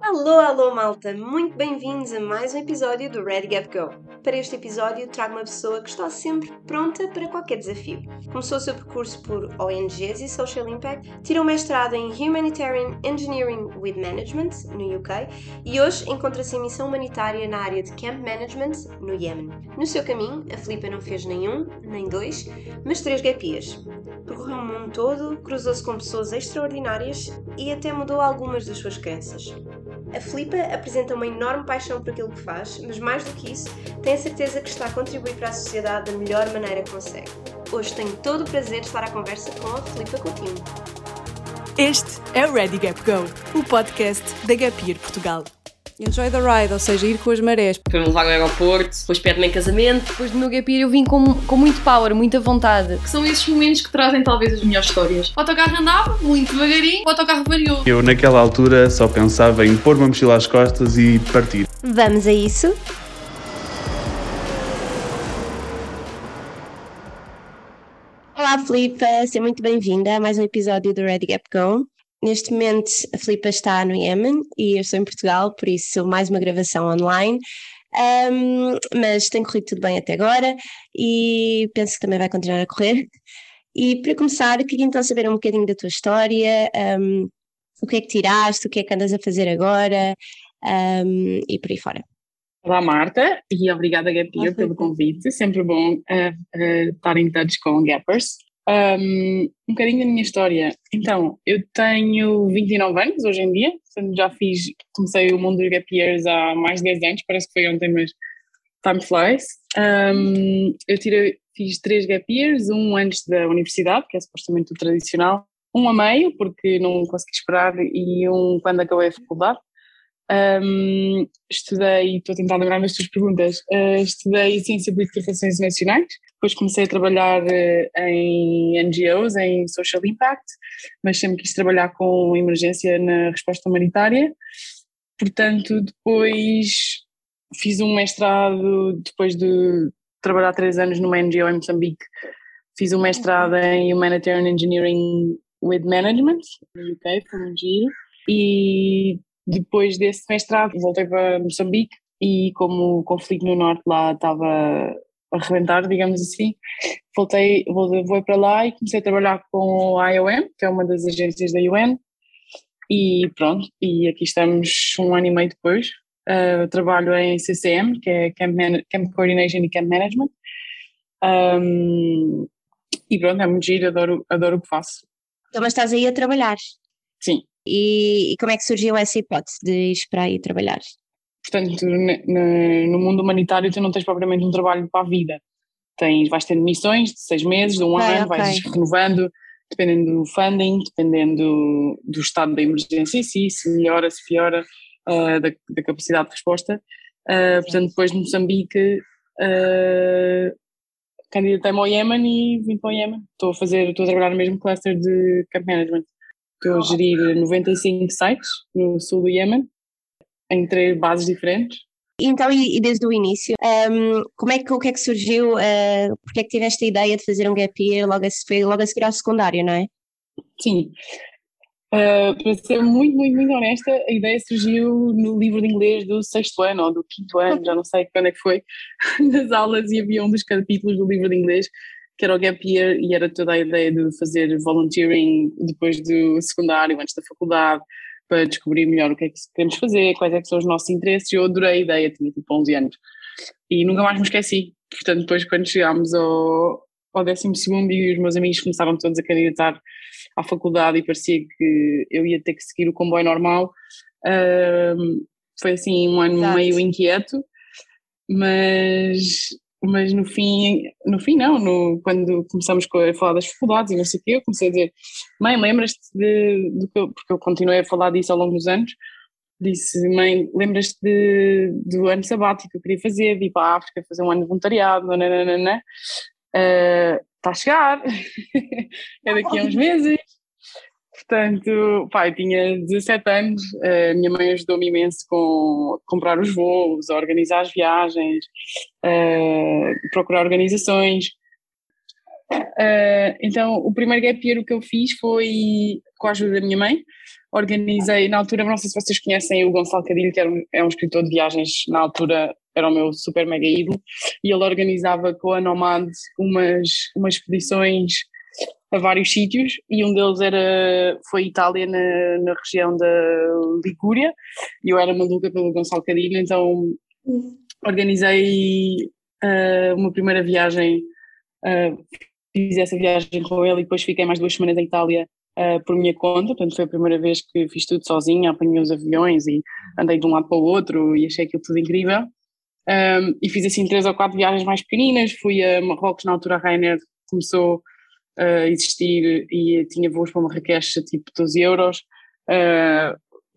Alô, alô, malta! Muito bem-vindos a mais um episódio do Red Gap Go. Para este episódio, trago uma pessoa que está sempre pronta para qualquer desafio. Começou o seu percurso por ONGs e Social Impact, tirou mestrado em Humanitarian Engineering with Management, no UK, e hoje encontra-se em missão humanitária na área de Camp Management, no Yemen. No seu caminho, a Filipa não fez nenhum, nem dois, mas três gap years. Percorreu o mundo todo, cruzou-se com pessoas extraordinárias e até mudou algumas das suas crenças. A Filipa apresenta uma enorme paixão por aquilo que faz, mas mais do que isso, tem a certeza que está a contribuir para a sociedade da melhor maneira que consegue. Hoje tenho todo o prazer de estar à conversa com a Filipa Coutinho. Este é o Ready Gap Go, o podcast da Gap Year Portugal. Enjoy the ride, ou seja, ir com as marés. Foi-me levar ao aeroporto, depois pede-me em casamento. Depois do meu gap year eu vim com, com muito power, muita vontade. Que são esses momentos que trazem talvez as melhores histórias. O autocarro andava muito devagarinho, o autocarro variou. Eu naquela altura só pensava em pôr uma mochila às costas e partir. Vamos a isso? Olá, Filipa, seja muito bem-vinda a mais um episódio do Ready Gap Go. Neste momento, a Filipa está no Yemen e eu estou em Portugal, por isso, mais uma gravação online. Um, mas tem corrido tudo bem até agora e penso que também vai continuar a correr. E para começar, queria então saber um bocadinho da tua história, um, o que é que tiraste, o que é que andas a fazer agora um, e por aí fora. Olá Marta e obrigada Gapir pelo convite, sempre bom uh, uh, estar em touch com Gappers. Um, um bocadinho da minha história. Então, eu tenho 29 anos hoje em dia, portanto já fiz, comecei o mundo dos gap years há mais de 10 anos, parece que foi ontem, mas time flies. Um, eu tirei, fiz três gap years, um antes da universidade, que é supostamente o tradicional, um a meio, porque não consegui esperar, e um quando acabei a faculdade. Um, estudei, estou a tentar lembrar das tuas perguntas, uh, estudei Ciência Política e Relações Internacionais, depois comecei a trabalhar uh, em NGOs, em Social Impact, mas sempre quis trabalhar com emergência na resposta humanitária, portanto depois fiz um mestrado, depois de trabalhar três anos numa NGO em Moçambique, fiz um mestrado em Humanitarian Engineering with Management, no UK, foi um giro, e depois desse mestrado, voltei para Moçambique e como o conflito no norte lá estava arrebentar, digamos assim, voltei, voltei para lá e comecei a trabalhar com a IOM, que é uma das agências da UN, e pronto, e aqui estamos um ano e meio depois. Uh, trabalho em CCM, que é Camp, Man Camp Coordination e Camp Management. Um, e pronto, é muito giro, adoro, adoro o que faço. Então, mas estás aí a trabalhar? Sim, e, e, como é que surgiu essa hipótese de ir para aí trabalhar? Portanto, no mundo humanitário tu não tens propriamente um trabalho para a vida. Tens, vais tendo missões de seis meses, de um okay, ano, okay. vais renovando, dependendo do funding, dependendo do estado da emergência em si, se melhora, se piora, uh, da, da, capacidade de resposta. Uh, portanto, depois de Moçambique, uh, candidatei-me ao Yemen e vim para o Yemen. Estou a fazer, estou a trabalhar no mesmo cluster de camp management. Estou a gerir 95 sites no sul do Iêmen, em três bases diferentes. Então, e, desde o início, um, como é que, o que é que surgiu? Uh, porque é que tiveste a ideia de fazer um gap year logo a, foi logo a seguir ao secundário, não é? Sim. Uh, para ser muito, muito, muito honesta, a ideia surgiu no livro de inglês do sexto ano ou do quinto ano, já não sei quando é que foi, nas aulas e havia um dos capítulos do livro de inglês que era o gap year e era toda a ideia de fazer volunteering depois do secundário, antes da faculdade, para descobrir melhor o que é que queremos fazer, quais é que são os nossos interesses. Eu adorei a ideia, tinha tipo 11 anos. E nunca mais me esqueci. Portanto, depois quando chegámos ao, ao 12 e os meus amigos começavam todos a candidatar à faculdade e parecia que eu ia ter que seguir o comboio normal, um, foi assim um ano Exato. meio inquieto, mas mas no fim, no fim não, no, quando começamos a falar das faculdades e não sei o quê, eu comecei a dizer, mãe, lembras-te de, que eu, porque eu continuei a falar disso ao longo dos anos, disse, mãe, lembras-te do ano sabático que eu queria fazer, de ir para a África fazer um ano de voluntariado, nananana, uh, está a chegar, é daqui a uns meses, Portanto, pai, tinha 17 anos, a minha mãe ajudou-me imenso com comprar os voos, a organizar as viagens, a procurar organizações. então, o primeiro gap year que eu fiz foi com a ajuda da minha mãe, organizei, na altura, não sei se vocês conhecem o Gonçalo Cadilho, que era um, é um escritor de viagens, na altura era o meu super mega ídolo, e ele organizava com a Nomad umas, umas expedições a vários sítios, e um deles era, foi Itália, na, na região da Ligúria, e eu era maluca pelo Gonçalo Cadilho, então organizei uh, uma primeira viagem, uh, fiz essa viagem com ele e depois fiquei mais duas semanas em Itália uh, por minha conta, portanto foi a primeira vez que fiz tudo sozinha, apanhei os aviões e andei de um lado para o outro e achei aquilo tudo incrível. Um, e fiz assim três ou quatro viagens mais pequeninas, fui a Marrocos na altura a Ryanair começou a existir e tinha voos para Marrakech tipo 12 euros.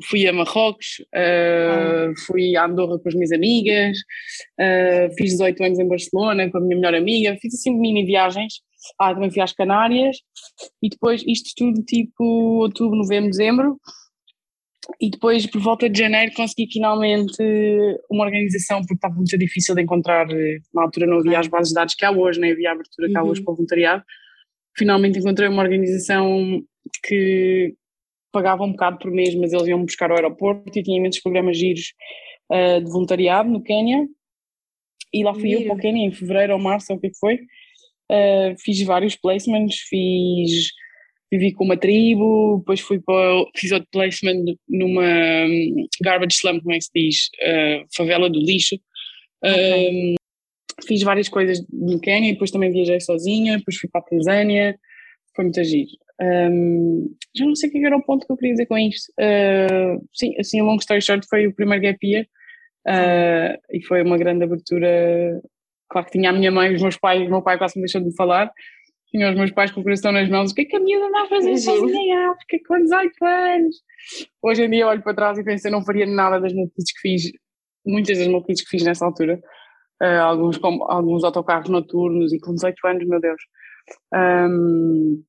Fui a Marrocos, uh, fui a Andorra com as minhas amigas, uh, fiz 18 anos em Barcelona com a minha melhor amiga, fiz assim mini viagens. Ah, também fui às Canárias e depois isto tudo tipo outubro, novembro, dezembro. E depois, por volta de janeiro, consegui finalmente uma organização, porque estava muito difícil de encontrar. Na altura não havia as bases de dados que há hoje, nem havia a abertura que há hoje para o voluntariado. Finalmente encontrei uma organização que pagava um bocado por mês, mas eles iam buscar ao aeroporto e tinha imensos programas giros uh, de voluntariado no Quênia. E lá fui Mira. eu para o Quênia em fevereiro ou março, ou o que foi. Uh, fiz vários placements, fiz vivi com uma tribo, depois fui para, fiz outro placement numa um, garbage slum, como é que se diz, uh, favela do lixo. Okay. Um, fiz várias coisas no Quênia, depois também viajei sozinha, depois fui para a Tanzânia, foi muito agir. Um, já não sei o que era o ponto que eu queria dizer com isto. Uh, sim, assim, a long story short, foi o primeiro gap year uh, e foi uma grande abertura. Claro que tinha a minha mãe, os meus pais, o meu pai quase me deixou de falar. Tinha os meus pais com o coração nas mãos. O que é que a miúda anda a fazer sozinha em África com 18 anos? Hoje em dia olho para trás e penso, eu não faria nada das multitudes que fiz, muitas das multitudes que fiz nessa altura. Uh, alguns, com, alguns autocarros noturnos e com 18 anos, meu Deus. Um,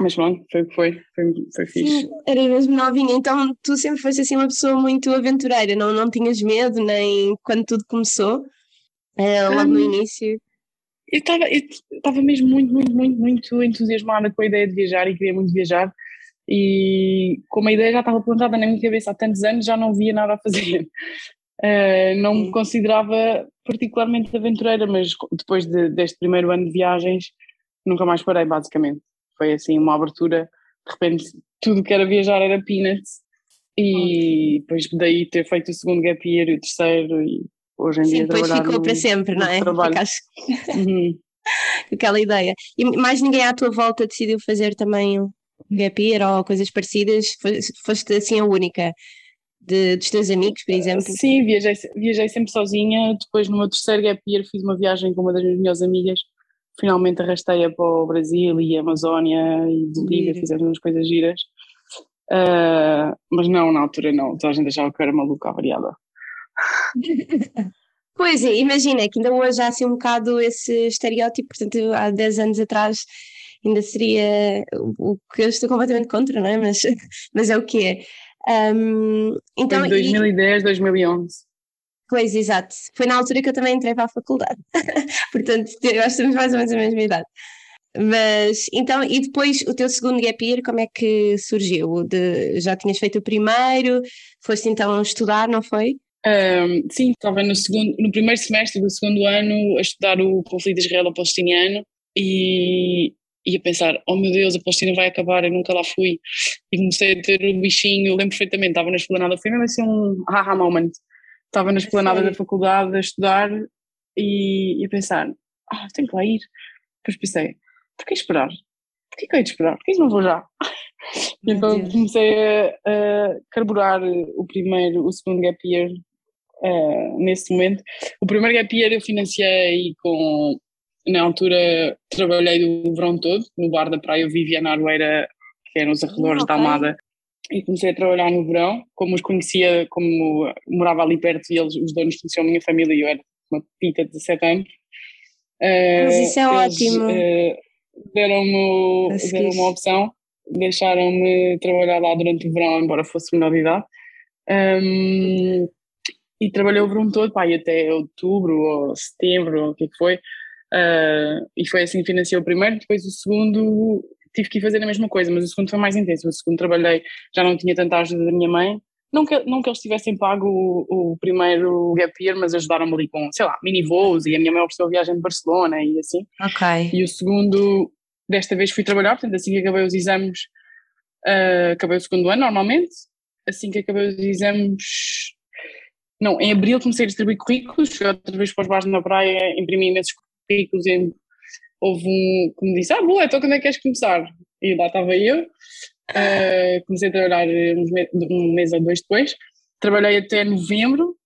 mas pronto, foi o que foi, foi, foi fixe. Sim, era mesmo novinha, então tu sempre foste assim uma pessoa muito aventureira, não, não tinhas medo nem quando tudo começou, uh, logo um, no início? Eu estava mesmo muito, muito, muito, muito entusiasmada com a ideia de viajar e queria muito viajar e como a ideia já estava plantada na minha cabeça há tantos anos, já não via nada a fazer. Uh, não me considerava particularmente aventureira, mas depois de, deste primeiro ano de viagens nunca mais parei, basicamente. Foi assim uma abertura, de repente tudo que era viajar era peanuts e depois daí ter feito o segundo gap year e o terceiro e hoje em Sim, dia depois ficou no, para sempre, não é? Ficaste... Uhum. Aquela ideia. E mais ninguém à tua volta decidiu fazer também um gap year ou coisas parecidas? Foste assim a única? De, dos teus amigos, por exemplo? Sim, viajei, viajei sempre sozinha. Depois, no meu terceiro gap year, fiz uma viagem com uma das minhas melhores amigas finalmente arrastei-a para o Brasil e a Amazónia e Bolívia, fizemos umas coisas giras. Uh, mas não, na altura não, toda a gente achava que era maluca variada. Pois é, imagina que ainda hoje há assim um bocado esse estereótipo, portanto há 10 anos atrás ainda seria o que eu estou completamente contra, não é? Mas, mas é o que é. Um, então, Foi 2010, e... 2011. Pois, exato. Foi na altura que eu também entrei para a faculdade. Portanto, eu acho que temos mais ou menos a mesma idade. Mas, então, e depois o teu segundo gap year, como é que surgiu? De, já tinhas feito o primeiro, foste então estudar, não foi? Um, sim, estava no, segundo, no primeiro semestre do segundo ano a estudar o conflito israelo-palestiniano e, e a pensar, oh meu Deus, a Palestina vai acabar, eu nunca lá fui. E comecei a ter o bichinho, lembro perfeitamente, estava na esplanada, foi mesmo assim um aha moment estava na esplanada da faculdade a estudar e, e a pensar, ah, tenho que lá ir. Depois pensei, porquê esperar? Porquê que eu hei de esperar? Porquê que não vou já? e então comecei a, a, carburar o primeiro, o segundo gap year uh, nesse momento. O primeiro gap year eu financiei com, na altura trabalhei o verão todo no bar da praia Viviana Arueira, que eram os arredores okay. da Amada, e comecei a trabalhar no verão, como os conhecia, como morava ali perto e eles, os donos conheciam a minha família e eu era uma pita de 17 anos. Uh, Mas isso é eles, ótimo. Uh, deram-me deram uma opção, deixaram-me trabalhar lá durante o verão, embora fosse menor de idade. Um, e trabalhei o verão todo, pá, até outubro ou setembro, ou o que é que foi. Uh, e foi assim que financiei o primeiro, depois o segundo tive que ir fazer a mesma coisa, mas o segundo foi mais intenso. O segundo trabalhei, já não tinha tanta ajuda da minha mãe. Não que, não que eles tivessem pago o, o primeiro gap year, mas ajudaram-me ali com, sei lá, mini voos e a minha mãe ofereceu a viagem de Barcelona e assim. Ok. E o segundo, desta vez fui trabalhar, portanto, assim que acabei os exames, uh, acabei o segundo ano normalmente. Assim que acabei os exames, não, em abril comecei a distribuir currículos, outra vez para os bares na praia, imprimi imensos currículos houve um que me disse, ah boa, então quando é que queres começar? E lá estava eu, uh, comecei a trabalhar um mês ou dois depois, trabalhei até novembro,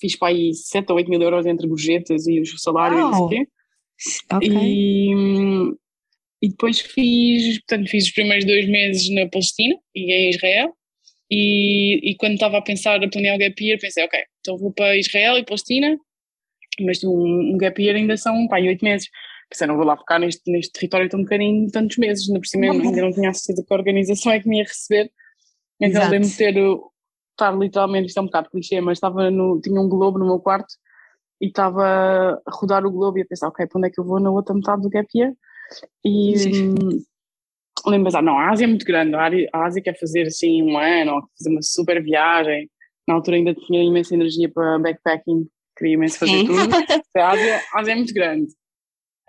fiz para aí 7 ou 8 mil euros entre gorjetas e os salários e não sei o quê. Ok. E, e depois fiz, portanto, fiz os primeiros dois meses na Palestina e em Israel. E, e quando estava a pensar a planear o gap year, pensei, ok, então vou para Israel e Palestina, mas um, um gap year ainda são pá, oito meses. Pensei, não vou lá ficar neste, neste território tão bocadinho, tantos meses, ainda por cima eu ainda não tinha a certeza que a organização é que me ia receber. Então lembro-me de ter, estar literalmente, isto é um bocado clichê, mas estava no, tinha um globo no meu quarto e estava a rodar o globo e a pensar, ok, para onde é que eu vou na outra metade do gap year? E hum, lembro-me, ah, não, a Ásia é muito grande, a Ásia, a Ásia quer fazer assim um ano, ou fazer uma super viagem. Na altura ainda tinha imensa energia para backpacking, queria imenso fazer Sim. tudo. A Ásia, a Ásia é muito grande.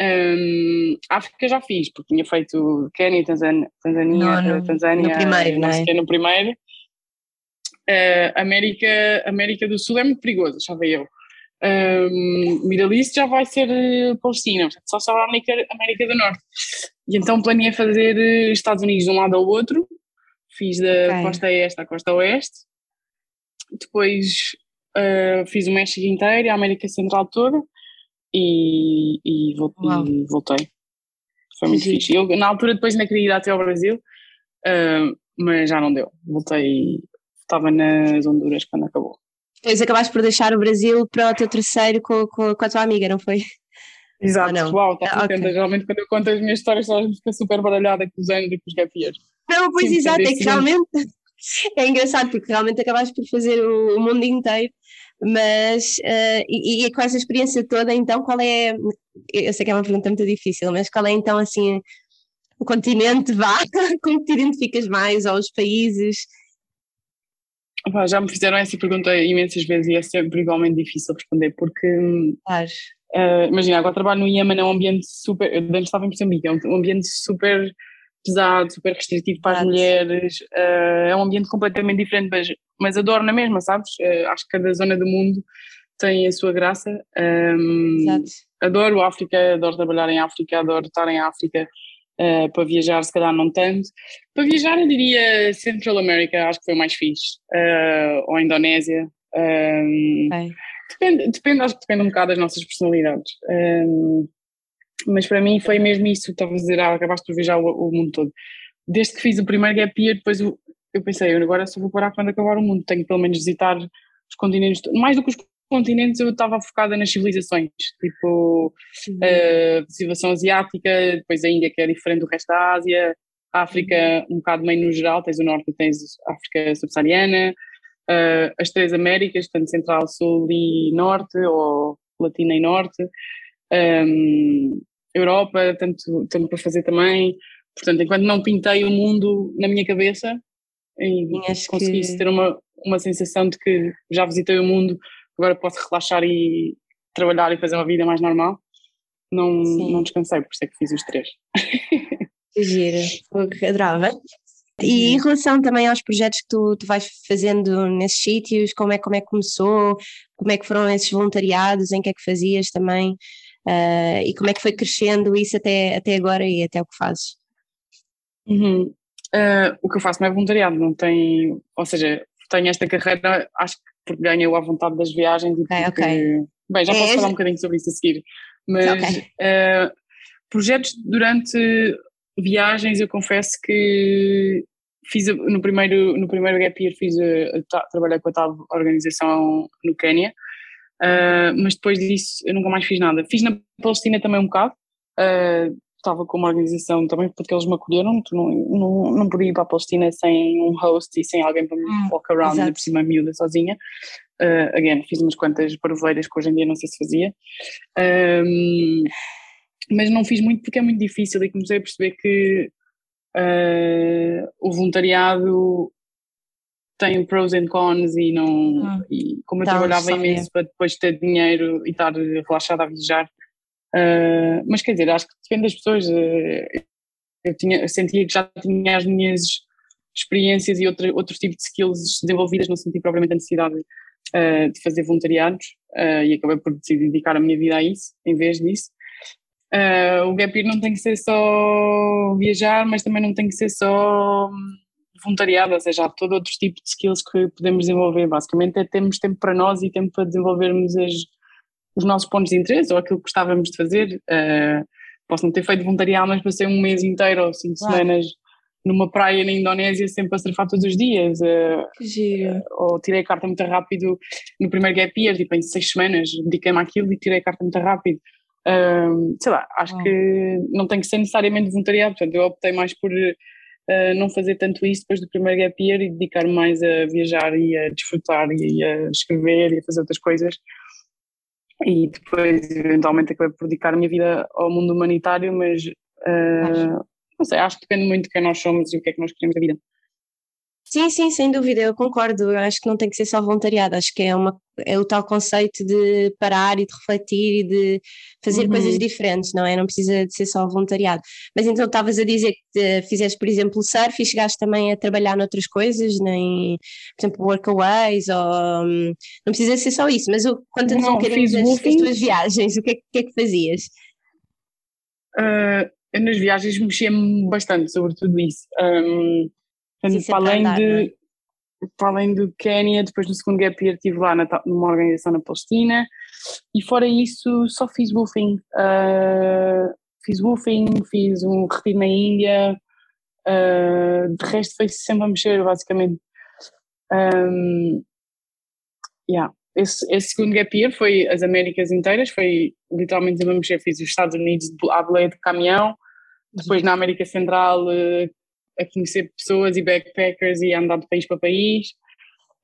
Hum, África já fiz, porque tinha feito Quênia, Tanzânia, Tanzânia, No- no- Tanzânia no primeiro, não é? quê, no primeiro. Eh, América, América do Sul é muito perigoso, achava eu. Um, Middle East já vai ser eh, Palestina, só sobra a América, América do Norte. E então planeei fazer eh, Estados Unidos de um lado ao outro, fiz da Ok. costa este à costa oeste, depois eh, fiz o México inteiro, e a América Central toda e, e, vol- Uau. e voltei. Foi muito giro. fixe. Eu, na altura, depois ainda queria ir até ao Brasil, eh, mas já não deu. Voltei, estava nas Honduras quando acabou. Depois acabaste por deixar o Brasil para o teu terceiro com, com, com a tua amiga, não foi? Exato, não? uau, está Ah, ok. contenta. Geralmente quando eu conto as minhas histórias, só fica super baralhada com os anos e com os gap years. Não, pois Sim, exato, é que realmente é engraçado porque realmente acabaste por fazer o, o mundo inteiro, mas eh, e, e com essa experiência toda, então qual é, eu sei que é uma pergunta muito difícil, mas qual é então assim o continente, vá, com que te identificas mais, ou os países? Já me fizeram essa pergunta imensas vezes e é sempre igualmente difícil responder, porque Claro. eh, imagina, agora trabalho no Iêmen, é um ambiente super. Eu antes estava em Moçambique, é um ambiente super pesado, super restritivo para as mulheres, eh, é um ambiente completamente diferente, mas, mas adoro na mesma, sabes? Eh, acho que cada zona do mundo tem a sua graça. Exato. adoro África, adoro trabalhar em África, adoro estar em África. eh, para viajar, se calhar não tanto. Para viajar, eu diria Central America, acho que foi o mais fixe. ou Indonésia. Um, depende, depende, acho que depende um bocado das nossas personalidades. Um, mas para mim foi mesmo isso estava a dizer, ah, acabaste por viajar o, o mundo todo. Desde que fiz o primeiro gap year, depois eu, eu pensei, eu agora só vou parar quando acabar o mundo, tenho que pelo menos visitar os continentes, mais do que os continentes, eu estava focada nas civilizações, tipo a civilização asiática, depois a Índia que é diferente do resto da Ásia, a África um bocado meio no geral, tens o Norte e tens a África subsaariana, uh, as três Américas, tanto Central, Sul e Norte, ou Latina e Norte, um, Europa, tanto, tanto para fazer também, portanto, enquanto não pintei o mundo na minha cabeça, e Tinhas conseguisse que- ter uma, uma sensação de que já visitei o mundo, agora posso relaxar e trabalhar e fazer uma vida mais normal, não, Sim. não descansei, por isso é que fiz os três. Gira, adorava. E em relação também aos projetos que tu, tu vais fazendo nesses sítios, como é, como é que começou, como é que foram esses voluntariados, em que é que fazias também, ah, e como é que foi crescendo isso até, até agora e até o que fazes? Uhum. Ah, o que eu faço não é voluntariado, não tem, ou seja, tenho esta carreira, acho que porque ganhei à vontade das viagens e Ok, porque, ok. bem, já É, posso é- falar um bocadinho sobre isso a seguir, mas Ok. ah, projetos durante viagens eu confesso que fiz no primeiro, no primeiro gap year fiz a, a trabalhei com a tal organização no Quénia, ah, mas depois disso eu nunca mais fiz nada. Fiz na Palestina também um bocado, ah, estava com uma organização também porque eles me acolheram, tu não, não, não podia ir para a Palestina sem um host e sem alguém para me Hum, walk around, exato. por cima miúda sozinha. Uh, again, fiz umas quantas parvoeiras que hoje em dia não sei se fazia. Um, mas não fiz muito porque é muito difícil e comecei a perceber que uh, o voluntariado tem pros and cons e não hum, e como eu trabalhava imenso para depois ter dinheiro e estar relaxada a viajar. Uh, mas quer dizer, acho que depende das pessoas uh, eu, tinha, eu sentia que já tinha as minhas experiências e outro, outros tipos de skills desenvolvidas, não senti propriamente a necessidade uh, de fazer voluntariados e acabei por decidir dedicar a minha vida a isso, em vez disso. O gap year não tem que ser só viajar, mas também não tem que ser só hum, voluntariado, ou seja, há todo outro tipo de skills que podemos desenvolver. Basicamente é termos tempo para nós e tempo para desenvolvermos as, os nossos pontos de interesse ou aquilo que gostávamos de fazer. Uh, posso não ter feito voluntariado, mas passei um mês inteiro ou cinco claro. semanas numa praia na Indonésia sempre a surfar todos os dias. Uh, que giro. Uh, ou tirei a carta muito rápido no primeiro gap year, tipo em seis semanas, dediquei-me àquilo e tirei a carta muito rápido. Uh, sei lá, acho oh. que não tem que ser necessariamente voluntariado, portanto eu optei mais por uh, não fazer tanto isso depois do primeiro gap year e dedicar-me mais a viajar e a desfrutar e a escrever e a fazer outras coisas e depois eventualmente acabei por dedicar a minha vida ao mundo humanitário, mas uh, não sei, acho que depende muito de quem nós somos e o que é que nós queremos da vida. Sim, sim, sem dúvida, eu concordo. Eu acho que não tem que ser só voluntariado, acho que é, uma, é o tal conceito de parar e de refletir e de fazer uhum. coisas diferentes, não é? Não precisa de ser só voluntariado. Mas então estavas a dizer que fizeste, por exemplo, surf e chegaste também a trabalhar noutras coisas, nem, por exemplo, workaways, ou hum, não precisa ser só isso, mas conta-nos um bocadinho das, das, tuas viagens, o que é, que, é que fazias? Uh, nas viagens mexia-me bastante sobre tudo isso. Um, Portanto, para além, andar, de, é? para além do Quénia, depois no segundo gap year estive lá na, numa organização na Palestina e fora isso só fiz woofing. Uh, fiz woofing, fiz um retiro na Índia, uh, de resto foi sempre a mexer basicamente. Um, yeah. esse, esse segundo gap year foi as Américas inteiras, foi literalmente a mexer. Fiz os Estados Unidos à boleia de caminhão, depois na América Central uh, a conhecer pessoas e backpackers e a andar de país para país.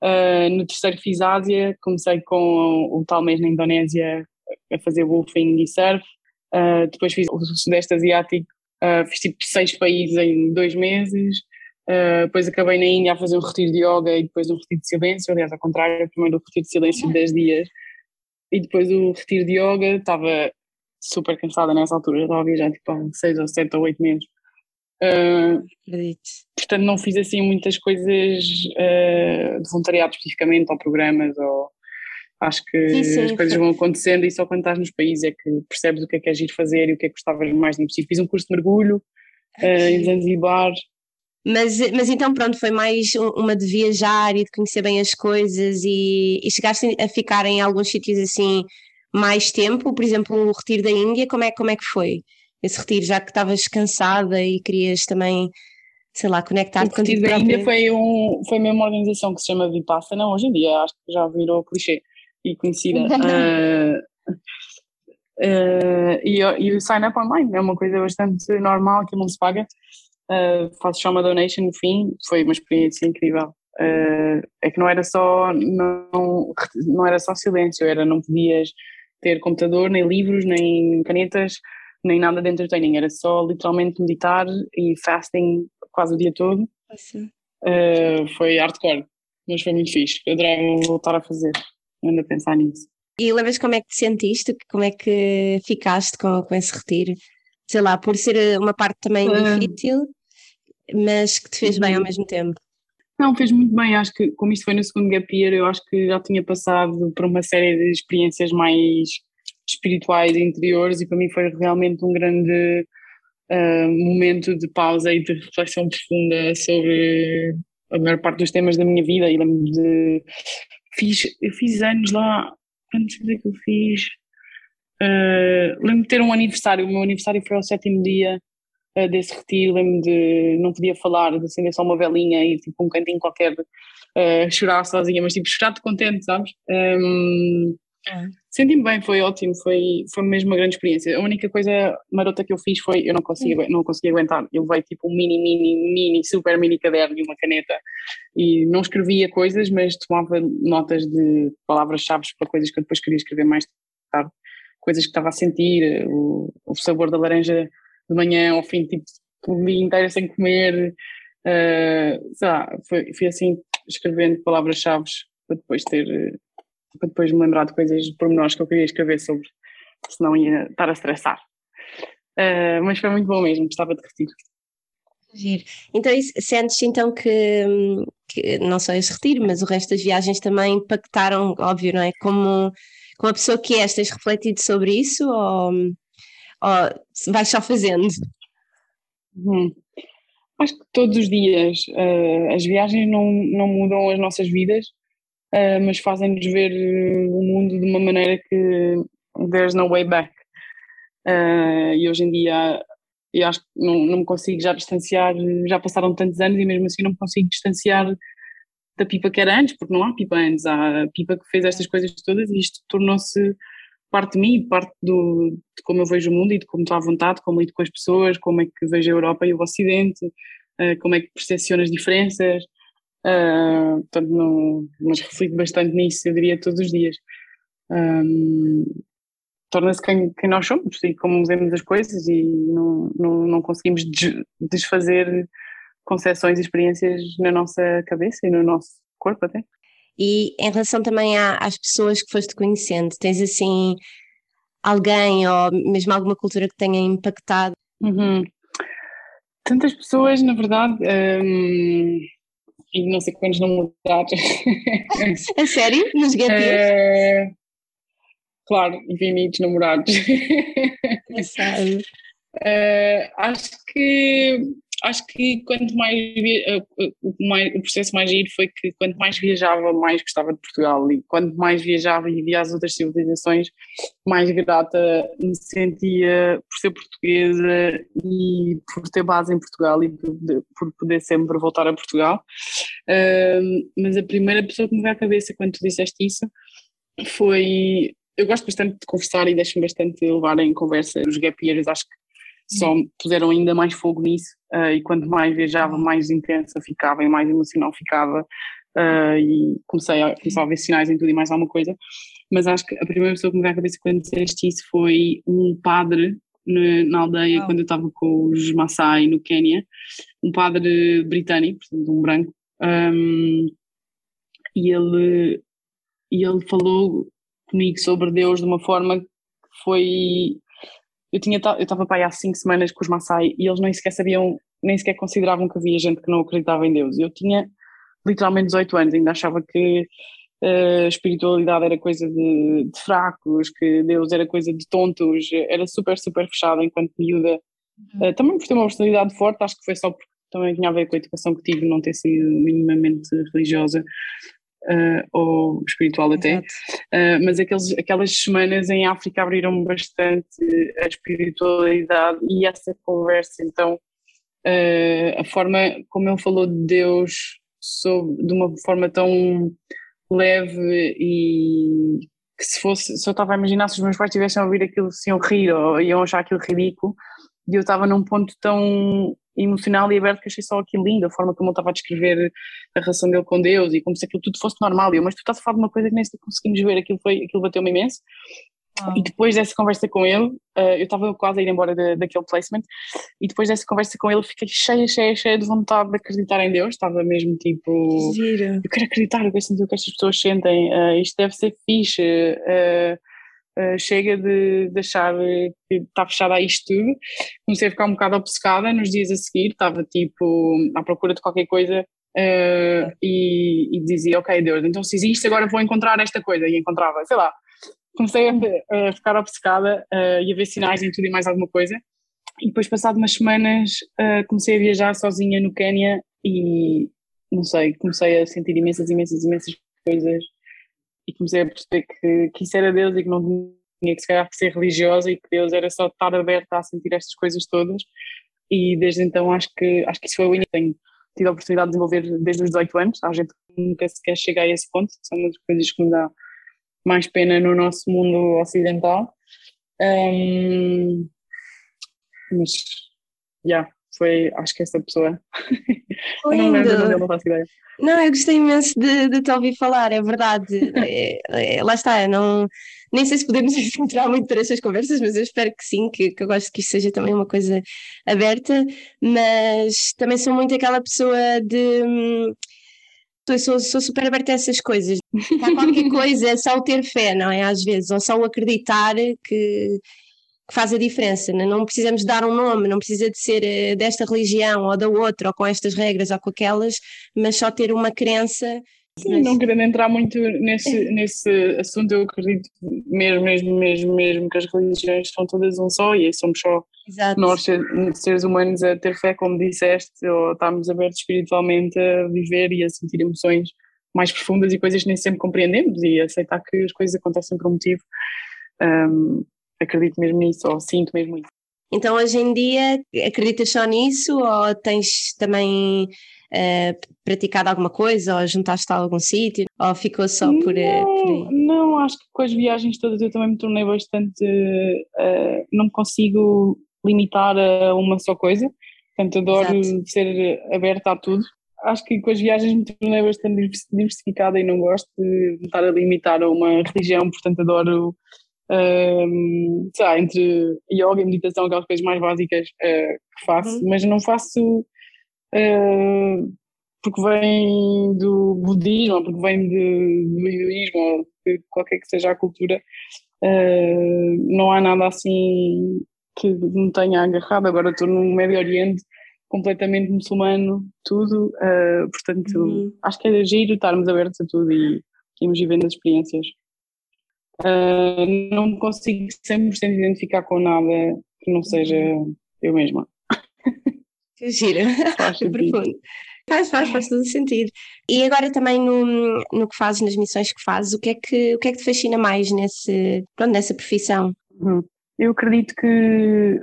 Uh, no terceiro fiz Ásia, comecei com o, tal mês na Indonésia a fazer wolfing e surf. Uh, depois fiz o Sudeste Asiático, uh, fiz tipo seis países em dois meses. depois acabei na Índia a fazer um retiro de yoga e depois um retiro de silêncio. Aliás, ao contrário, primeiro o retiro de silêncio de 10 dias e depois o retiro de yoga. Estava super cansada nessa altura, já estava a viajar tipo há seis ou sete ou oito meses. Uh, portanto, não fiz assim muitas coisas uh, de voluntariado especificamente, ou programas, ou acho que sim, sim, as coisas foi. vão acontecendo e só quando estás nos países é que percebes o que é que és ir fazer e o que é que gostavas mais de impossível. Fiz um curso de mergulho uh, em Zanzibar. Mas, mas então pronto, foi mais uma de viajar e de conhecer bem as coisas e, e chegaste a ficar em alguns sítios assim mais tempo, por exemplo o retiro da Índia, como é, como é que foi? Esse retiro, já que estavas cansada e querias também, sei lá, conectar-te contigo própria? Ainda foi, um, foi mesmo uma organização que se chama Vipassana, hoje em dia acho que já virou clichê e conhecida. uh, uh, e, e o sign up online é uma coisa bastante normal que não se paga. Uh, faço só uma donation no fim, foi uma experiência incrível. Uh, é que não era só não, não era só silêncio, era não podias ter computador, nem livros, nem canetas, nem nada de entertaining, era só literalmente meditar e fasting quase o dia todo. Uh, foi hardcore, mas foi muito fixe. Eu adorava voltar a fazer, ando a pensar nisso. E lembras como é que te sentiste? Como é que ficaste com, com esse retiro? Sei lá, por ser uma parte também uh, difícil, mas que te fez bem ao uhum. mesmo tempo. Não, fez muito bem. Acho que, como isto foi no segundo gap year, eu acho que já tinha passado por uma série de experiências mais espirituais e interiores, e para mim foi realmente um grande uh, momento de pausa e de reflexão profunda sobre a maior parte dos temas da minha vida. E lembro de. Fiz, eu fiz anos lá. Quantos é que eu fiz? Uh, lembro de ter um aniversário. O meu aniversário foi ao sétimo dia uh, desse retiro. Lembro de. Não podia falar, de acender só uma velinha e tipo um cantinho qualquer. Uh, chorar sozinha, mas tipo chorar de contente, sabes? Um, é. Senti-me bem, foi ótimo, foi, foi mesmo uma grande experiência. A única coisa marota que eu fiz foi, eu não consegui, não consegui aguentar, eu levei tipo um mini, mini, mini, super mini caderno e uma caneta e não escrevia coisas, mas tomava notas de palavras-chave para coisas que eu depois queria escrever mais tarde, coisas que estava a sentir, o, o sabor da laranja de manhã ao fim tipo, o dia inteiro sem comer, uh, sei lá, foi, fui assim escrevendo palavras-chave para depois ter, para depois me lembrar de coisas pormenores que eu queria escrever sobre, senão ia estar a estressar. Uh, mas foi muito bom mesmo, gostava de repetir. Giro. Então, sentes então que, que, não só esse retiro, mas o resto das viagens também impactaram, óbvio, não é? Como, como a pessoa que és, tens refletido sobre isso ou, ou vais só fazendo? Hum. Acho que todos os dias uh, as viagens não, não mudam as nossas vidas, uh, mas fazem-nos ver o mundo de uma maneira que there's no way back. Uh, e hoje em dia e acho que não, não me consigo já distanciar, já passaram tantos anos e mesmo assim não me consigo distanciar da pipa que era antes, porque não há pipa antes, há a pipa que fez estas coisas todas e isto tornou-se parte de mim, parte do, de como eu vejo o mundo e de como estou à vontade, como lido com as pessoas, como é que vejo a Europa e o Ocidente, como é que percepciono as diferenças, uh, portanto não, mas reflito bastante nisso, eu diria todos os dias. Um, torna-se quem, quem nós somos e como vemos as coisas e não, não, não conseguimos desfazer concepções e experiências na nossa cabeça e no nosso corpo até. E em relação também às pessoas que foste conhecendo, tens assim alguém ou mesmo alguma cultura que tenha impactado? Uhum. Tantas pessoas, na verdade, hum, e não sei quantos não mudar. A sério? Nos gatinhos? É, claro, infinitos namorados. uh, acho que acho que quanto mais, uh, mais, o processo mais giro foi que quanto mais viajava mais gostava de Portugal. E quanto mais viajava e via as outras civilizações mais grata me sentia por ser portuguesa e por ter base em Portugal e por, por poder sempre voltar a Portugal. Uh, mas a primeira pessoa que me veio à cabeça quando tu disseste isso foi eu gosto bastante de conversar e deixo-me bastante levar em conversa os gap years, acho que só puseram ainda mais fogo nisso uh, e quanto mais viajava, mais intensa ficava e mais emocional ficava uh, e comecei a, comecei a ver sinais em tudo e mais alguma coisa, mas acho que a primeira pessoa que me veio à cabeça quando disseste isso foi um padre na, na aldeia quando eu estava com os Maasai no Quênia, um padre britânico, portanto um branco, um, e ele, e ele falou comigo sobre Deus de uma forma que foi. Eu tinha eu estava para aí há cinco semanas com os Maasai e eles nem sequer sabiam, nem sequer consideravam que havia gente que não acreditava em Deus. Eu tinha literalmente 18 anos, ainda achava que uh, a espiritualidade era coisa de, de, fracos, que Deus era coisa de tontos, era super, super fechada enquanto miúda. Uh, também por ter uma personalidade forte, acho que foi só porque também tinha a ver com a educação que tive, não ter sido minimamente religiosa uh, ou espiritual até, uh, mas aqueles, aquelas semanas em África abriram bastante a espiritualidade e essa conversa, então uh, a forma como ele falou de Deus sobre, de uma forma tão leve e que se fosse, se eu estava a imaginar se os meus pais tivessem a ouvir aquilo se iam rir ou iam achar aquilo ridículo e eu estava num ponto tão emocional e aberto que achei só aquilo lindo, a forma como ele estava a descrever a relação dele com Deus e como se aquilo tudo fosse normal. E eu, mas tu estás a falar de uma coisa que nem sequer conseguimos ver, aquilo, foi, aquilo bateu-me imenso. Ah. E depois dessa conversa com ele, uh, eu estava quase a ir embora de, daquele placement, e depois dessa conversa com ele fiquei cheia, cheia, cheia de vontade de acreditar em Deus. Estava mesmo tipo. Gira. Eu quero acreditar, eu quero sentir o que estas pessoas sentem, uh, isto deve ser fixe. Uh, uh, chega de, de achar que está fechada a isto tudo. Comecei a ficar um bocado obcecada nos dias a seguir, estava tipo à procura de qualquer coisa uh, e, e, dizia, ok Deus, então se existe agora vou encontrar esta coisa e encontrava, sei lá. Comecei a, a ficar obcecada uh, e a ver sinais em tudo e mais alguma coisa. E depois, passado umas semanas, comecei a viajar sozinha no Quênia e, não sei, comecei a sentir imensas, imensas, imensas coisas e comecei a perceber que, que isso era Deus e que não tinha que se calhar ser religiosa e que Deus era só estar aberta a sentir estas coisas todas. E desde então acho que acho que isso foi o início. Tenho tido a oportunidade de desenvolver desde os 18 anos. Há gente que nunca sequer chega a esse ponto. São uma das coisas que me dá mais pena no nosso mundo ocidental. Um, mas já yeah, foi acho que essa pessoa não lembro faço ideia. Eu gostei imenso de, de te ouvir falar, é verdade. É, é, lá está, não, nem sei se podemos entrar muito para estas conversas, mas eu espero que sim, que, que eu gosto que isto seja também uma coisa aberta, mas também sou muito aquela pessoa de. hum, sou, sou super aberta a essas coisas. Há qualquer coisa, é só o ter fé, não é? Às vezes, ou só o acreditar que, que faz a diferença. Não, não precisamos dar um nome, não precisa de ser eh, desta religião ou da outra, ou com estas regras ou com aquelas, mas só ter uma crença. Sim, não querendo entrar muito nesse, nesse assunto, eu acredito mesmo, mesmo, mesmo, mesmo que as religiões são todas um só e somos só Exato. nós, ser- seres humanos, a ter fé, como disseste, ou estarmos abertos espiritualmente a viver e a sentir emoções mais profundas e coisas que nem sempre compreendemos e aceitar que as coisas acontecem por um motivo. Hum, acredito mesmo nisso, ou sinto mesmo isso. Então, hoje em dia, acreditas só nisso ou tens também eh, praticado alguma coisa ou juntaste a algum sítio ou ficou só por, eh, por Não, aí? não, acho que com as viagens todas eu também me tornei bastante. eh, não me consigo limitar a uma só coisa, portanto, adoro Exato. ser aberta a tudo. Acho que com as viagens me tornei bastante divers- diversificada e não gosto de me estar a limitar a uma religião, portanto, adoro. Ehm, sei lá, entre yoga e meditação, aquelas coisas mais básicas eh, que faço, Uhum. mas não faço eh, porque vem do budismo, ou porque vem de, do hinduísmo, ou de qualquer que seja a cultura, eh, não há nada assim que me tenha agarrado. Agora estou no Médio Oriente, completamente muçulmano, tudo, portanto, Uhum. acho que é giro estarmos abertos a tudo e irmos vivendo as experiências. Eh, não me consigo 100% identificar com nada que não seja eu mesma. Que gira, Faz que sentido. profundo. Faz, faz, faz todo sentido. E agora também no, no que fazes, nas missões que fazes, o que é que, o que, é que te fascina mais nesse, pronto, nessa profissão? Uhum. Eu acredito que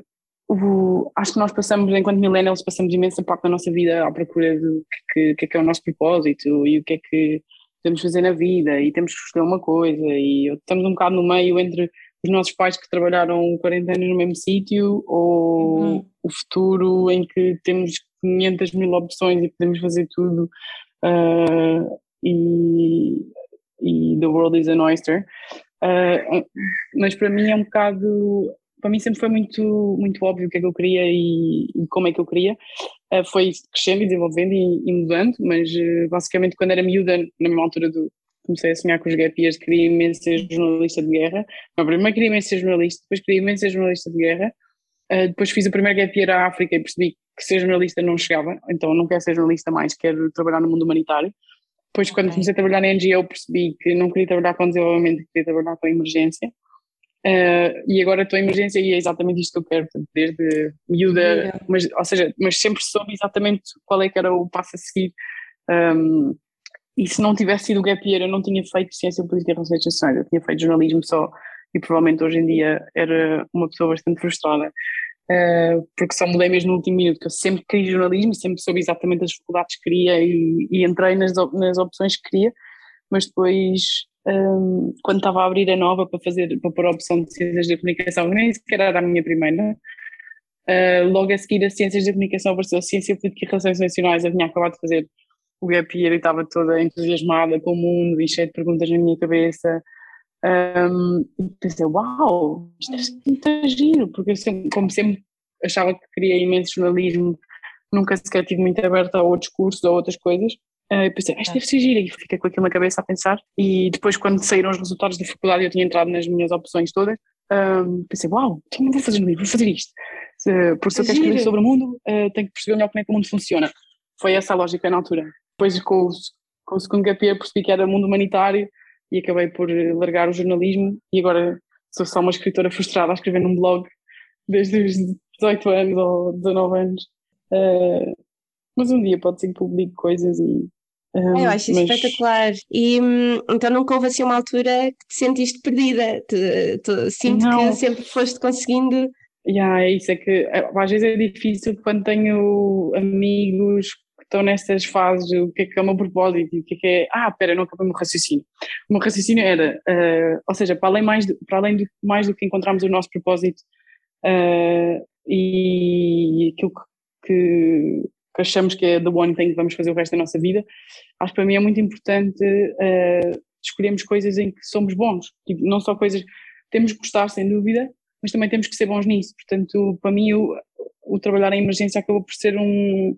o- acho que nós passamos, enquanto millennials, passamos imensa parte da nossa vida à procura do que, que é que é o nosso propósito e o que é que podemos fazer na vida e temos que escolher uma coisa e estamos um bocado no meio entre os nossos pais que trabalharam 40 anos no mesmo sítio ou Uhum. o futuro em que temos 500 mil opções e podemos fazer tudo ah, e, e the world is an oyster. Ah, mas para mim é um bocado para mim sempre foi muito muito óbvio o que é que eu queria e, e como é que eu queria foi crescendo e desenvolvendo e, e mudando mas eh, basicamente quando era miúda na mesma altura do comecei a sonhar com os gap years queria imenso ser jornalista de guerra não, primeiro queria imenso ser jornalista depois queria imenso ser jornalista de guerra Ah, depois fiz o primeiro gap year à África e percebi que ser jornalista não chegava então não quero ser jornalista mais quero trabalhar no mundo humanitário depois, quando Ok. comecei a trabalhar na NGO, percebi que não queria trabalhar com desenvolvimento, queria trabalhar com emergência. Eh, e agora estou em emergência e é exatamente isto que eu quero, portanto, desde miúda, mas, ou seja, mas sempre soube exatamente qual é que era o passo a seguir. Um, e se não tivesse sido o gap year, eu não tinha feito ciência política e relações eu tinha feito jornalismo só e provavelmente hoje em dia era uma pessoa bastante frustrada. Uh, porque só mudei mesmo no último minuto, que eu sempre queria jornalismo sempre soube exatamente as faculdades que queria e, e entrei nas, nas opções que queria, mas depois, um, quando estava a abrir a nova para fazer, para pôr a opção de ciências da comunicação, nem sequer era a minha primeira, uh, logo a seguir a ciências da comunicação apareceu ciência política e relações internacionais, eu tinha acabado de fazer o gap year e estava toda entusiasmada com o mundo e cheia de perguntas na minha cabeça, um, e pensei, uau, isto ser muito giro, porque eu sempre, como sempre achava que queria imenso jornalismo, nunca sequer tive muito aberta a outros cursos ou outras coisas. Uh, eu pensei, isto deve ser giro, e fiquei com aquilo na cabeça a pensar. E depois, quando saíram os resultados da faculdade, eu tinha entrado nas minhas opções todas. um, pensei, uau, então não vou fazer jornalismo, vou fazer isto. Se, por se eu quero escrever sobre o mundo, uh, tenho que perceber melhor como é que o mundo funciona. Foi essa a lógica na altura. Depois, com o, com o segundo year, percebi que era mundo humanitário e acabei por eh, largar o jornalismo e agora sou só uma escritora frustrada a escrever num blog desde os 18 anos ou 19 anos. Eh, mas um dia pode ser que publique coisas e. eh, Eu acho isso mas- espetacular. E hum, então nunca houve assim uma altura que te sentiste perdida. Te, te- sinto Não. que sempre foste conseguindo. Yeah, é isso, é que eh, às vezes é difícil quando tenho amigos que estão nestas fases, o que é que é o meu propósito, o que é que é, ah, espera, não acabei o meu raciocínio. O meu raciocínio era, eh, ou seja, para além, mais para além do, mais do que encontrarmos o nosso propósito eh, e aquilo que, que, que achamos que é the one thing que vamos fazer o resto da nossa vida. Acho que para mim é muito importante uh, escolhermos coisas em que somos bons, tipo, não só coisas, temos que gostar sem dúvida, mas também temos que ser bons nisso. Portanto, para mim, o, o trabalhar em emergência acabou por ser um,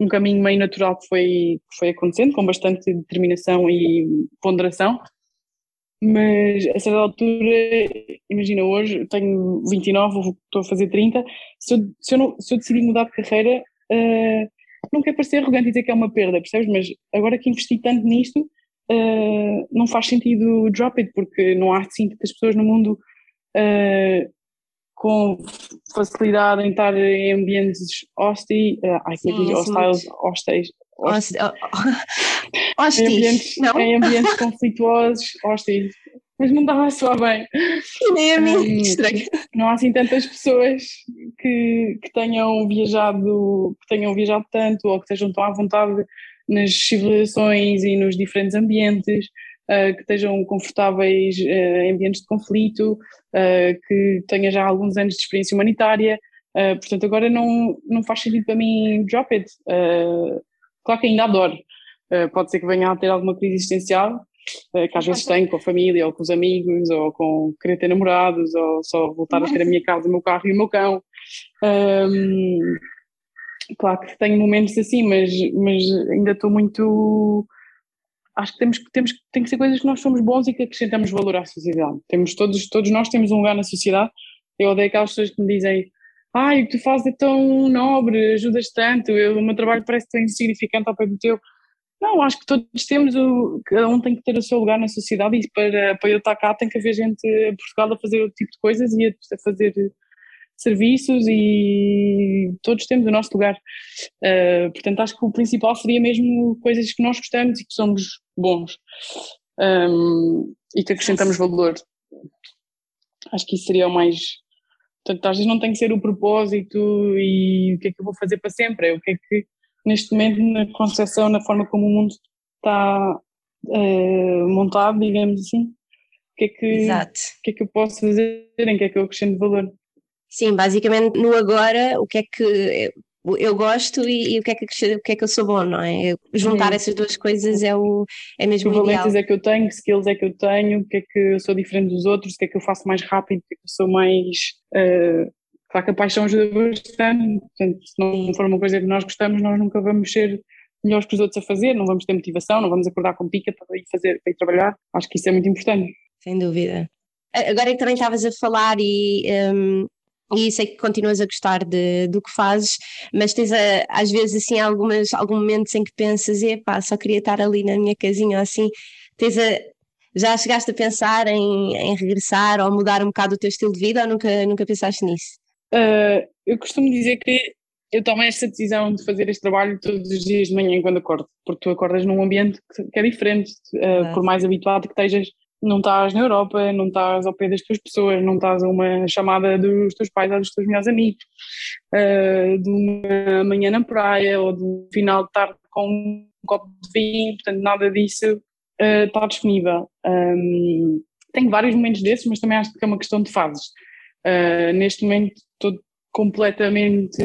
um caminho meio natural que foi, que foi acontecendo, com bastante determinação e ponderação. Mas a certa altura, imagina, hoje tenho 29, estou a fazer 30. Se eu, se eu, não, se eu decidir mudar de carreira, uh, não quero parecer arrogante e dizer que é uma perda, percebes? Mas agora que investi tanto nisto, uh, não faz sentido drop it, porque não há assim tantas pessoas no mundo uh, com facilidade em estar em ambientes hostis, uh, ai, Sim, diz, hostiles, hostis, hostis, hostis. Em ambientes, não? em ambientes conflituosos, hostis, mas não dava a soar bem. E nem a mim, estranho. Não há assim tantas pessoas que, que tenham viajado, que tenham viajado tanto ou que estejam tão à vontade nas civilizações e nos diferentes ambientes uh, que estejam confortáveis uh, em ambientes de conflito, uh, que tenha já alguns anos de experiência humanitária. portanto, agora não, não faz sentido para mim drop it. claro que ainda adoro. pode ser que venha a ter alguma crise existencial, que às vezes tenho com a família, ou com os amigos, ou com querer ter namorados, ou só voltar a ter a minha casa, o meu carro e o meu cão. Um, claro que tenho momentos assim, mas, mas ainda estou muito acho que temos, temos, tem que ser coisas que nós somos bons e que acrescentamos valor à sociedade. Temos todos, todos nós temos um lugar na sociedade. Eu odeio aquelas pessoas que me dizem ai, o que tu fazes é tão nobre, ajudas tanto, eu, o meu trabalho parece tão insignificante ao pé do teu. Não, acho que todos temos, o, cada um tem que ter o seu lugar na sociedade e para, para eu estar cá tem que haver gente em Portugal a fazer outro tipo de coisas e a, a fazer serviços e todos temos o nosso lugar. Uh, portanto, acho que o principal seria mesmo coisas que nós gostamos e que somos bons um, e que acrescentamos valor. Acho que isso seria o mais. Portanto, às vezes não tem que ser o propósito e o que é que eu vou fazer para sempre, é o que é que neste momento, na concepção, na forma como o mundo está uh, montado, digamos assim, o que, é que, o que é que eu posso fazer, em que é que eu acrescento valor. Sim, basicamente no agora, o que é que eu gosto e, e o, que é que, o que é que eu sou bom, não é? Juntar uhum. essas duas coisas é, o, é mesmo que valências é que eu tenho, que skills é que eu tenho, o que é que eu sou diferente dos outros, o que é que eu faço mais rápido, o que é que eu sou mais... Uh, claro que a paixão ajuda bastante, portanto, se não for uma coisa que nós gostamos, nós nunca vamos ser melhores que os outros a fazer, não vamos ter motivação, não vamos acordar com pica para ir fazer, para ir trabalhar, acho que isso é muito importante. Sem dúvida. Agora que também estavas a falar e um, e sei que continuas a gostar de, do que fazes, mas tens a, às vezes assim algumas, alguns momentos em que pensas, epá, só queria estar ali na minha casinha assim, tens a, já chegaste a pensar em, em regressar ou mudar um bocado o teu estilo de vida ou nunca, nunca pensaste nisso? Uh, eu costumo dizer que eu tomo esta decisão de fazer este trabalho todos os dias de manhã quando acordo, porque tu acordas num ambiente que é diferente, uh, por mais habituado que estejas não estás na Europa, não estás ao pé das tuas pessoas, não estás a uma chamada dos teus pais ou dos teus melhores amigos, uh, de uma manhã na praia ou de um final de tarde com um copo de vinho, portanto nada disso está disponível. Um, tenho vários momentos desses, mas também acho que é uma questão de fases. Uh, neste momento estou completamente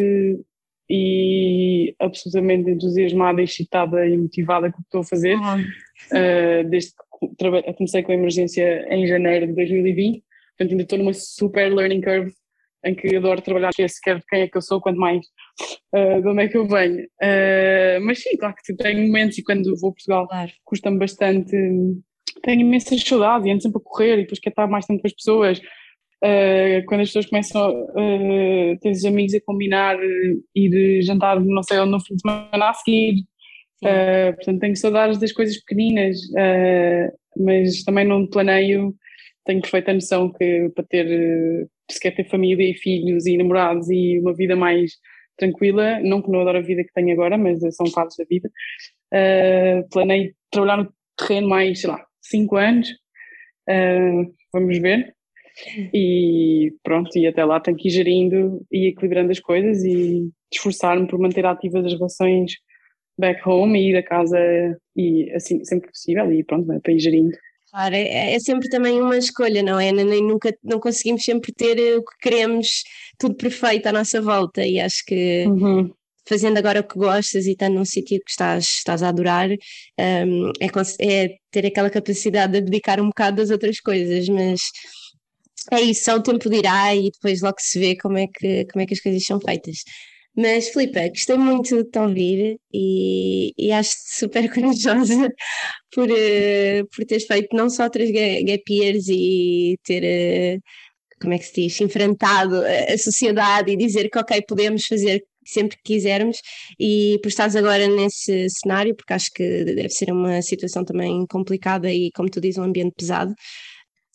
e absolutamente entusiasmada, excitada e motivada com o que estou a fazer, uh, desde que comecei com a emergência em janeiro de 2020, portanto ainda estou numa super learning curve em que adoro trabalhar, esqueço sequer quem é que eu sou, quanto mais uh, de onde é que eu venho. Uh, mas sim, claro que tenho momentos e quando vou a Portugal claro. custa-me bastante, tenho imensas saudades e ando sempre a correr e depois quero estar mais tempo com as pessoas. Uh, quando as pessoas começam a uh, ter os amigos a combinar ir jantar não sei onde no fim de semana a seguir, Uh, portanto, tenho saudades das coisas pequeninas, mas também não planeio. Tenho perfeita noção que para ter, se quer ter família e filhos e namorados e uma vida mais tranquila, não que não adoro a vida que tenho agora, mas são fases da vida, planeio trabalhar no terreno mais, sei lá, 5 anos, vamos ver. E pronto, e até lá tenho que ir gerindo e equilibrando as coisas e esforçar-me por manter ativas as relações back home e ir a casa e assim sempre que possível e pronto, é para ir gerindo. Claro, é, é, sempre também uma escolha, não é? Nem nunca não conseguimos sempre ter o que queremos, tudo perfeito à nossa volta e acho que uhum. fazendo agora o que gostas e estando num sítio que estás, estás a adorar, um, é, é, ter aquela capacidade de abdicar um bocado das outras coisas, mas é isso, só o tempo dirá e depois logo se vê como é que, como é que as coisas são feitas. Mas, Filipe, gostei muito de te ouvir e, e acho-te super corajosa por, uh, por teres feito não só três gap years e ter, uh, como é que se diz, enfrentado a sociedade e dizer que, ok, podemos fazer sempre que quisermos e por estares agora nesse cenário, porque acho que deve ser uma situação também complicada e, como tu dizes, um ambiente pesado.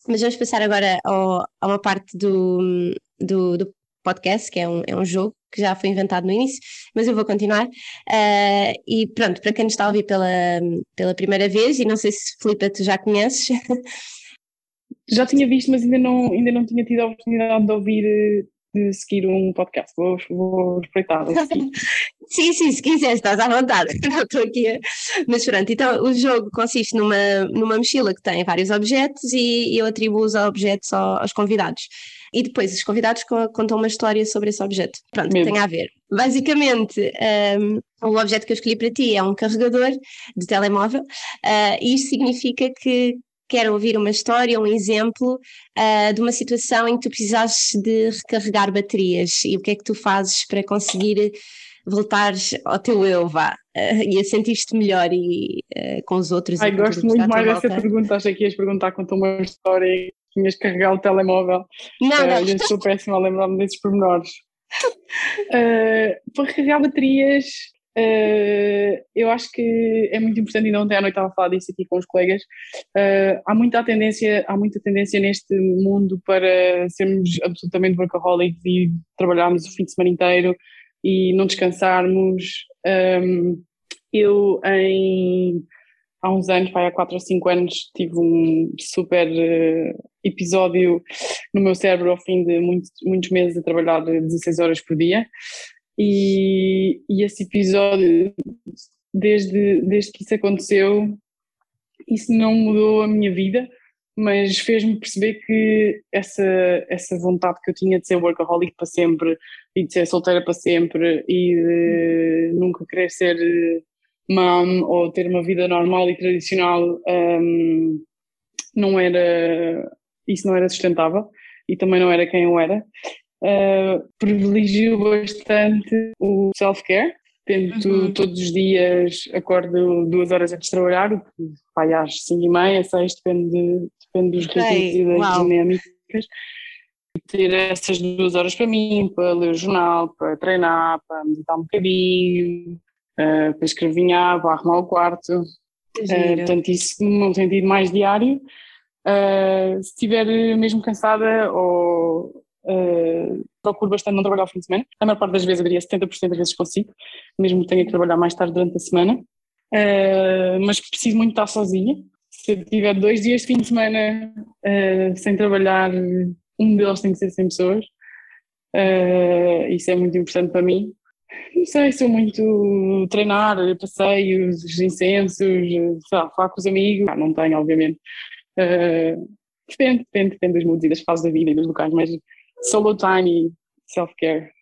Mas vamos passar agora ao, a uma parte do, do, do podcast, que é um, é um jogo que já foi inventado no início, mas eu vou continuar. Uh, e pronto, para quem nos está a ouvir pela, pela primeira vez, e não sei se Filipe tu já conheces. já tinha visto, mas ainda não, ainda não tinha tido a oportunidade de ouvir de seguir um podcast. Vou, vou espreitar. sim, sim, se quiser, estás à vontade. Não estou aqui. Mas pronto, então o jogo consiste numa, numa mochila que tem vários objetos e eu atribuo os objetos aos convidados. E depois os convidados contam uma história sobre esse objeto. Pronto, Mesmo. tem a ver. Basicamente, um, o objeto que eu escolhi para ti é um carregador de telemóvel, uh, e isto significa que quero ouvir uma história, um exemplo uh, de uma situação em que tu precisasses de recarregar baterias e o que é que tu fazes para conseguir voltar ao teu eu, vá, uh, e a sentir-te melhor e, uh, com os outros. Ai, gosto muito mais dessa pergunta, achei que ias perguntar quanto uma história e tinhas que carregar o telemóvel. Não, não. Eu sou péssima a lembrar-me desses pormenores. para recarregar baterias, Uh, eu acho que é muito importante, ainda ontem à noite estava a falar disso aqui com os colegas, uh, há muita tendência, há muita tendência neste mundo para sermos absolutamente workaholics e trabalharmos o fim de semana inteiro e não descansarmos. Um, ehm, eu em há uns anos, há 4 ou 5 anos, tive um super uh, episódio no meu cérebro ao fim de muitos meses a trabalhar 16 horas por dia e, e esse episódio, desde, desde que isso aconteceu, isso não mudou a minha vida, mas fez-me perceber que essa, essa vontade que eu tinha de ser workaholic para sempre e de ser solteira para sempre e de nunca querer ser mom ou ter uma vida normal e tradicional um, não era isso não era sustentável e também não era quem eu era uh, privilegio bastante o self-care. Tento uhum. todos os dias, acordo duas horas antes de trabalhar, o que vai às cinco e meia, seis, depende, depende dos okay. ritmos e das Uau. dinâmicas. Ter essas duas horas para mim, para ler o jornal, para treinar, para meditar um bocadinho, uh, para escrevinhar, para arrumar o quarto. Uh, portanto, isso num sentido mais diário. Uh, se estiver mesmo cansada ou Uh, procuro bastante não trabalhar ao fim de semana. A maior parte das vezes, eu diria 70% das vezes consigo, mesmo que tenha que trabalhar mais tarde durante a semana. Uh, mas preciso muito estar sozinha. Se eu tiver dois dias de fim de semana uh, sem trabalhar, um deles tem que ser sem pessoas. isso é muito importante para mim. Não sei, sou muito treinar, passeios, incensos, falar com os amigos. Ah, não tenho, obviamente. depende, depende, depende das moods e das fases da vida e dos locais, mas solo time e self-care.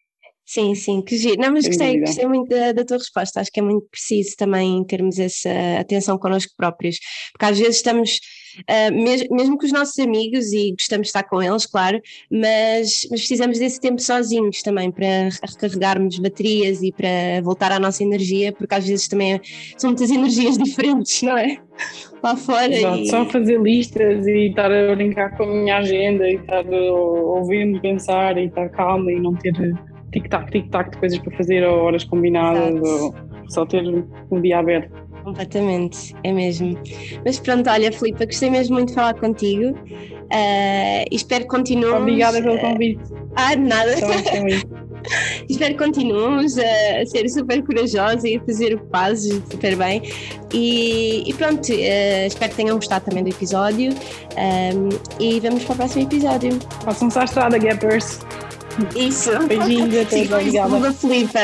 Sim, sim, que giro. Não, mas gostei, gostei muito da, da, tua resposta. Acho que é muito preciso também termos essa atenção connosco próprios, porque às vezes estamos, uh, mes mesmo com os nossos amigos, e gostamos de estar com eles, claro, mas, mas precisamos desse tempo sozinhos também para recarregarmos baterias e para voltar à nossa energia, porque às vezes também são muitas energias diferentes, não é? Lá fora. Exato, e... só fazer listas e estar a brincar com a minha agenda e estar a ouvir-me pensar e estar calma e não ter tic-tac, tic-tac de coisas para fazer ou horas combinadas Exato. ou só ter um dia aberto. Completamente, é mesmo. Mas pronto, olha, Filipe, gostei mesmo muito de falar contigo uh, e espero que continues. Obrigada pelo convite. Uh, ah, nada. espero que continuemos a ser super corajosa e a fazer o que fazes super bem. E, e pronto, uh, espero que tenham gostado também do episódio um, e vamos para o próximo episódio. Façam-se à estrada, Gappers! Isso. Beijinhos a todos, obrigada. Filipe.